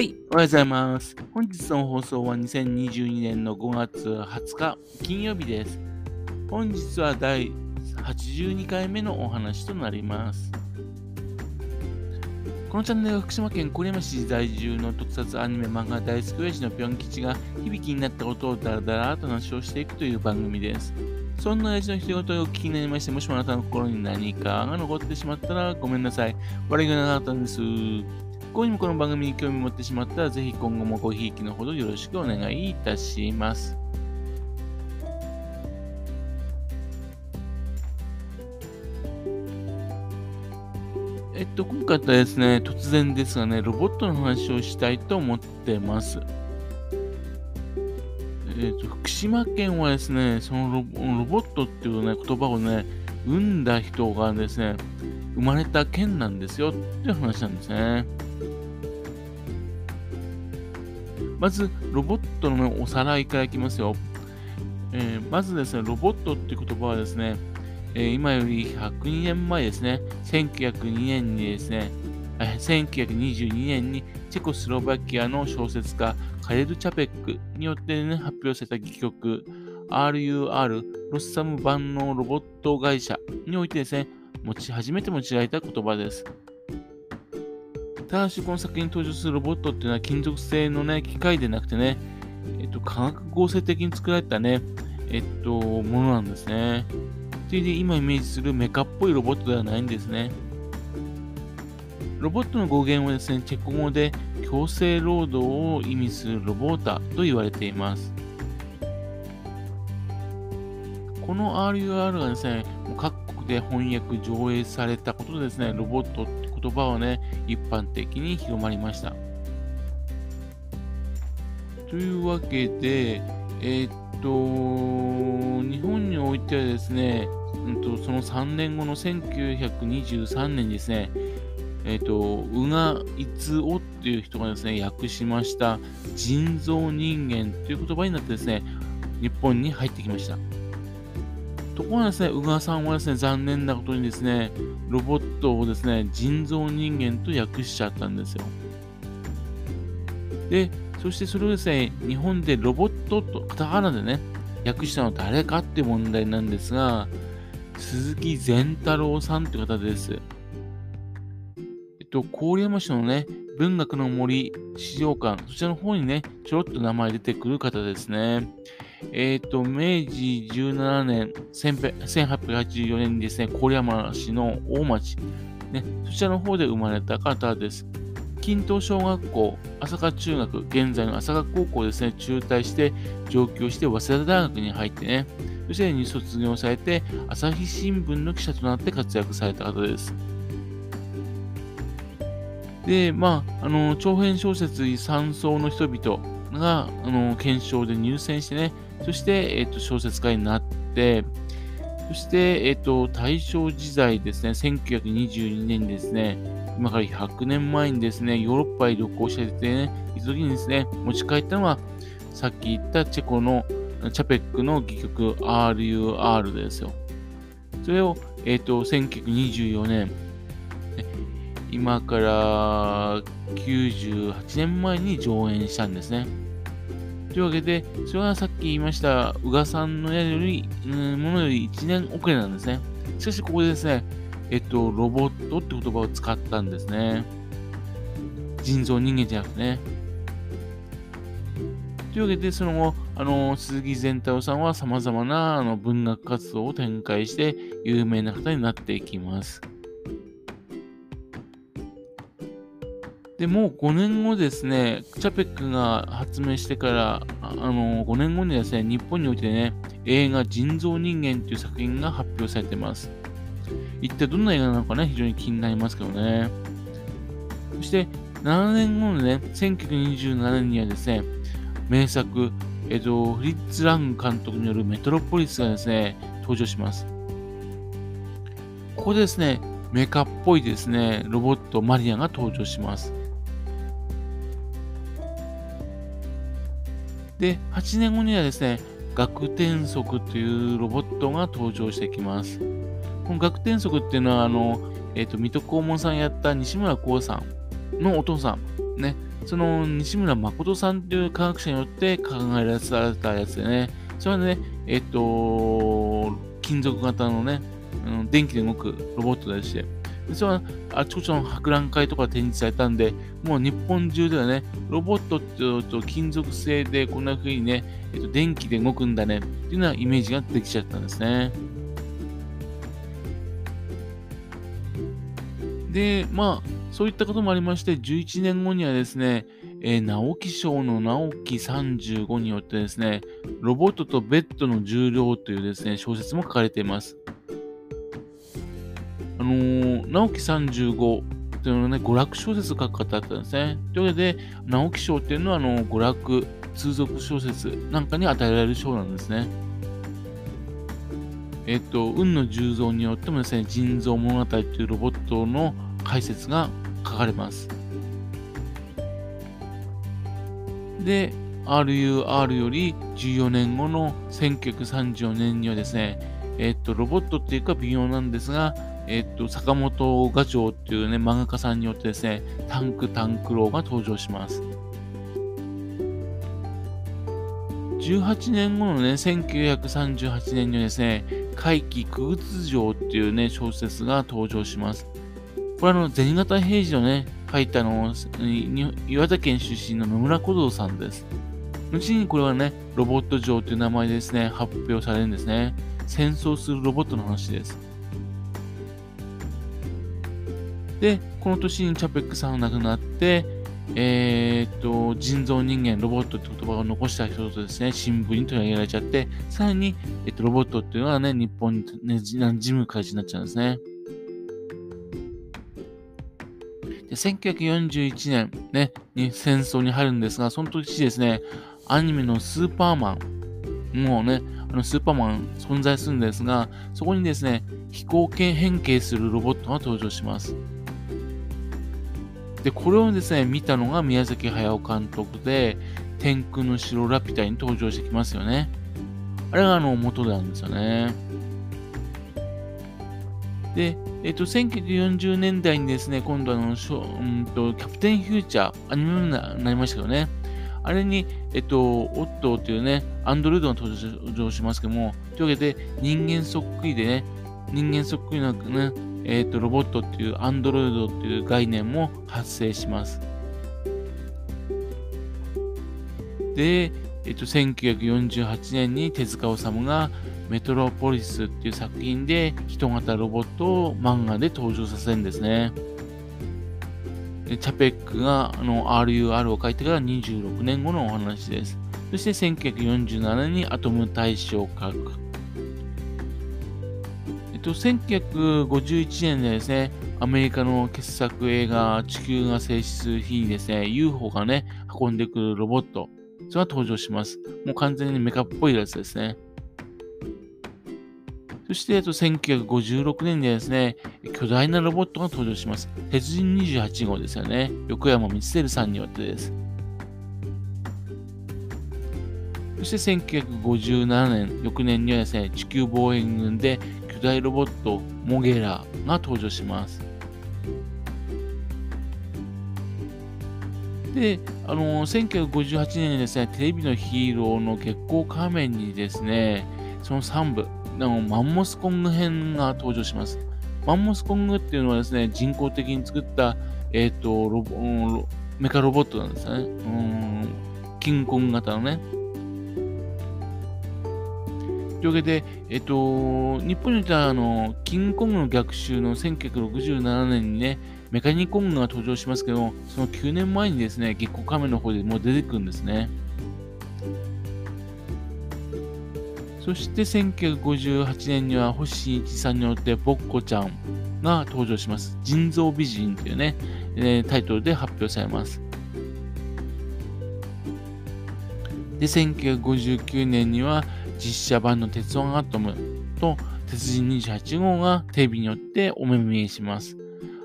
はい、おはようございます。本日の放送は2022年の5月20日金曜日です。本日は第82回目のお話となります。このチャンネルは福島県郡山市在住の特撮アニメ漫画大好き親父のぴょん吉が響きになったことをダラダラと話をしていくという番組です。そんな親父の一言を聞きになりまして、もしもあなたの心に何かが残ってしまったらごめんなさい。悪いがなかったんです。こにもこの番組に興味持ってしまったら、ぜひ今後もごひいきのほどよろしくお願いいたします。えっと、今回はですね、突然ですがね、ロボットの話をしたいと思ってます。えっと、福島県はですね、そのロロボットっていう、ね、言葉をね、生んだ人がですね、生まれた県なんですよっていう話なんですね。まず、ロボットのおさらいからいきますよ。えーまずですね、ロボットっていう言葉はですね、えー今より102年前ですね、1902年にですね、えー1922年にチェコスロバキアの小説家カレル・チャペックによって、ね、発表された戯曲 RUR ロッサム万能ロボット会社においてですね、持ち初めて用いられた言葉です。ただし、この作品に登場するロボットっていうのは金属製のね、機械でなくてね、えっと、化学合成的に作られたね、えっと、ものなんですね。というで、今イメージするメカっぽいロボットではないんですね。ロボットの語源はですね、チェコ語で強制労働を意味するロボータと言われています。この RUR がですね、各国で翻訳、上映されたことでですね、ロボットって言葉はね、一般的に広まりました。というわけで、えーっと、日本においてはですね、うんと、その3年後の1923年ですね、えっ、と、宇賀逸夫っていう人がですね、訳しました人造人間という言葉になってですね、日本に入ってきました。ところがですね、宇賀さんはですね、残念なことにですね、ロボットをですね、人造人間と訳しちゃったんですよ。で、そしてそれをですね、日本でロボットと、カタカナでね、訳したのは誰かって問題なんですが、鈴木善太郎さんという方です。えっと、郡山市のね、文学の森資料館、そちらの方にね、ちょろっと名前出てくる方ですね。えっと、明治17年、1884年にですね、郡山市の大町、ね、そちらの方で生まれた方です。均東小学校、朝霞中学、現在の朝霞高校ですね、中退して上京して早稲田大学に入ってね、そしてに卒業されて、朝日新聞の記者となって活躍された方です。で、まあ、あの、長編小説、山荘の人々が、あの、検証で入選してね、そして、えっ、と、小説家になって、そして、えっ、と、大正時代ですね、1922年にですね、今から100年前にですね、ヨーロッパへ旅行しててね、いた時にですね、持ち帰ったのは、さっき言ったチェコのチャペックの戯曲 RUR ですよ。それを、えっ、と、1924年、今から98年前に上演したんですね。というわけで、それはさっき言いました、宇賀さんのやより、うんものより1年遅れなんですね。しかし、ここでですね、えっと、ロボットって言葉を使ったんですね。人造人間じゃなくてね。というわけで、その後、あの、鈴木善太郎さんは様々なあの文学活動を展開して、有名な方になっていきます。で、もう5年後ですね、チャペックが発明してから、あの、5年後にですね、日本においてね、映画人造人間という作品が発表されています。一体どんな映画なのかね、非常に気になりますけどね。そして、7年後のね、1927年にはですね、名作、えっと、フリッツ・ラング監督によるメトロポリスがですね、登場します。ここでですね、メカっぽいですね、ロボットマリアが登場します。で、8年後にはですね、学天則というロボットが登場してきます。この学天則っていうのは、あの、えっ、と、水戸黄門さんやった西村光さんのお父さん、ね、その西村誠さんという科学者によって考えられたやつでね、それはね、えっと、金属型のね、電気で動くロボットでして、それはあちこちの博覧会とか展示されたんで、もう日本中ではね、ロボットっていうと金属製でこんな風にね、えっと、電気で動くんだねっていうようなイメージができちゃったんですね。で、まあ、そういったこともありまして、11年後にはですね、えー、直木賞の直木35によってですね、ロボットとベッドの重量というですね、小説も書かれています。あのー、直木35というのはね、娯楽小説を書く方だったんですね。というわけで、直木賞っていうのは、あの娯楽、通俗小説なんかに与えられる賞なんですね。えっと、運の重蔵によってもですね、人造物語というロボットの解説が書かれます。で、RUR より14年後の1934年にはですね、えっと、ロボットっていうか微妙なんですが、えっと、坂本画長っていうね、漫画家さんによってですね、タンクタンクローが登場します。18年後のね、1938年にはですね、怪奇空物城っていうね、小説が登場します。これあの、銭形平次のね、書いたの、岩手県出身の野村小僧さんです。後にこれはね、ロボット城という名前でですね、発表されるんですね。戦争するロボットの話です。で、この年にチャペックさんが亡くなって、えー、っと、人造人間、ロボットって言葉を残した人とですね、新聞に取り上げられちゃって、さらに、えっと、ロボットっていうのはね、日本にね、馴染む感じになっちゃうんですね。で1941年、ね、に戦争に入るんですが、その時ですね、アニメのスーパーマン、もうね、あのスーパーマン存在するんですが、そこにですね、飛行機変形するロボットが登場します。で、これをですね、見たのが宮崎駿監督で、天空の城ラピュタに登場してきますよね。あれがあの元なんですよね。で、えっ、と、1940年代にですね、今度あの、うんと、キャプテンフューチャー、アニメになりましたけどね。あれに、えっと、オットーというね、アンドロイドが登場しますけども、というわけで、人間そっくりでね、人間そっくりなね、えっと、ロボットっていう、アンドロイドっていう概念も発生します。で、えっと、1948年に手塚治虫がメトロポリスっていう作品で人型ロボットを漫画で登場させるんですね。でチャペックがあの RUR を書いてから26年後のお話です。そして1947年にアトム大使を書く。っと、1951年でですね、アメリカの傑作映画地球が静止する日にですね、UFO がね、運んでくるロボット、それが登場します。もう完全にメカっぽいやつですね。そして、えっと、1956年にはですね、巨大なロボットが登場します。鉄人28号ですよね。横山光輝さんによってです。そして1957年、翌年にはですね、地球防衛軍で大ロボットモゲラが登場します。で、あの、1958年にですね、テレビのヒーローの月光仮面にですね、その3部、のマンモスコング編が登場します。マンモスコングっていうのはですね、人工的に作った、えっ、ー、とロボ、メカロボットなんですね。うん、キンコン型のね。というわけで、えっ、と、日本にいたあの、キングコングの逆襲の1967年にね、メカニコングが登場しますけど、その9年前にですね、月光仮面の方でもう出てくるんですね。そして1958年には星一さんによってボッコちゃんが登場します。人造美人というね、えー、タイトルで発表されます。で、1959年には実写版の鉄腕アトムと鉄人28号がテレビによってお目見えします。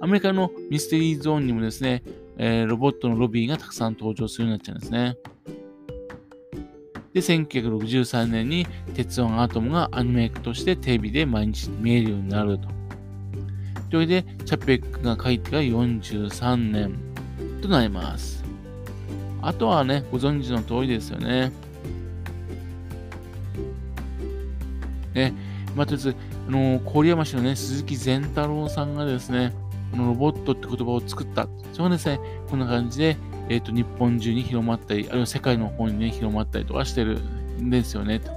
アメリカのミステリーゾーンにもですね、えー、ロボットのロビーがたくさん登場するようになっちゃうんですね。で、1963年に鉄腕アトムがアニメークとしてテレビで毎日見えるようになると。というわけで、チャペックが書いてから43年となります。あとはね、ご存知の通りですよね。ね、まあ、とりあえず、あの郡山市のね、鈴木善太郎さんがですね、このロボットって言葉を作った。それがですね、こんな感じで、えっ、ー、と、日本中に広まったり、あるいは世界の方にね、広まったりとかしてるんですよね。と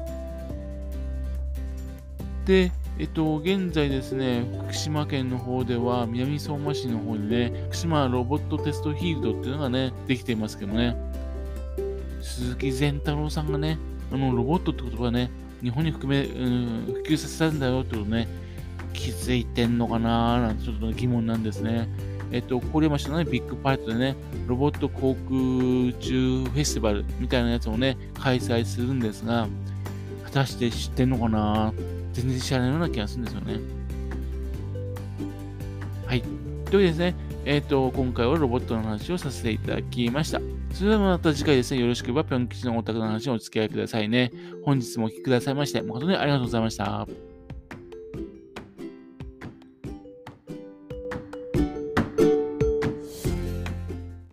で、えっと、現在ですね、福島県の方では、南相馬市の方にね、福島ロボットテストフィールドっていうのがね、できていますけどもね、鈴木善太郎さんがね、あの、ロボットって言葉ね、日本に含め、うん、普及させたんだよってことね、気づいてんのかなーなんてちょっと疑問なんですね。えっと、郡山市のね、ビッグパレットでね、ロボット航空宇宙フェスティバルみたいなやつをね、開催するんですが、果たして知ってんのかな全然知らないような気がするんですよね。はい。というわけでですね、えっ、と、今回はロボットの話をさせていただきました。それではまた次回ですね、よろしければぴょん吉のお宅の話にお付き合いくださいね。本日もお聴きくださいまして、誠にありがとうございました。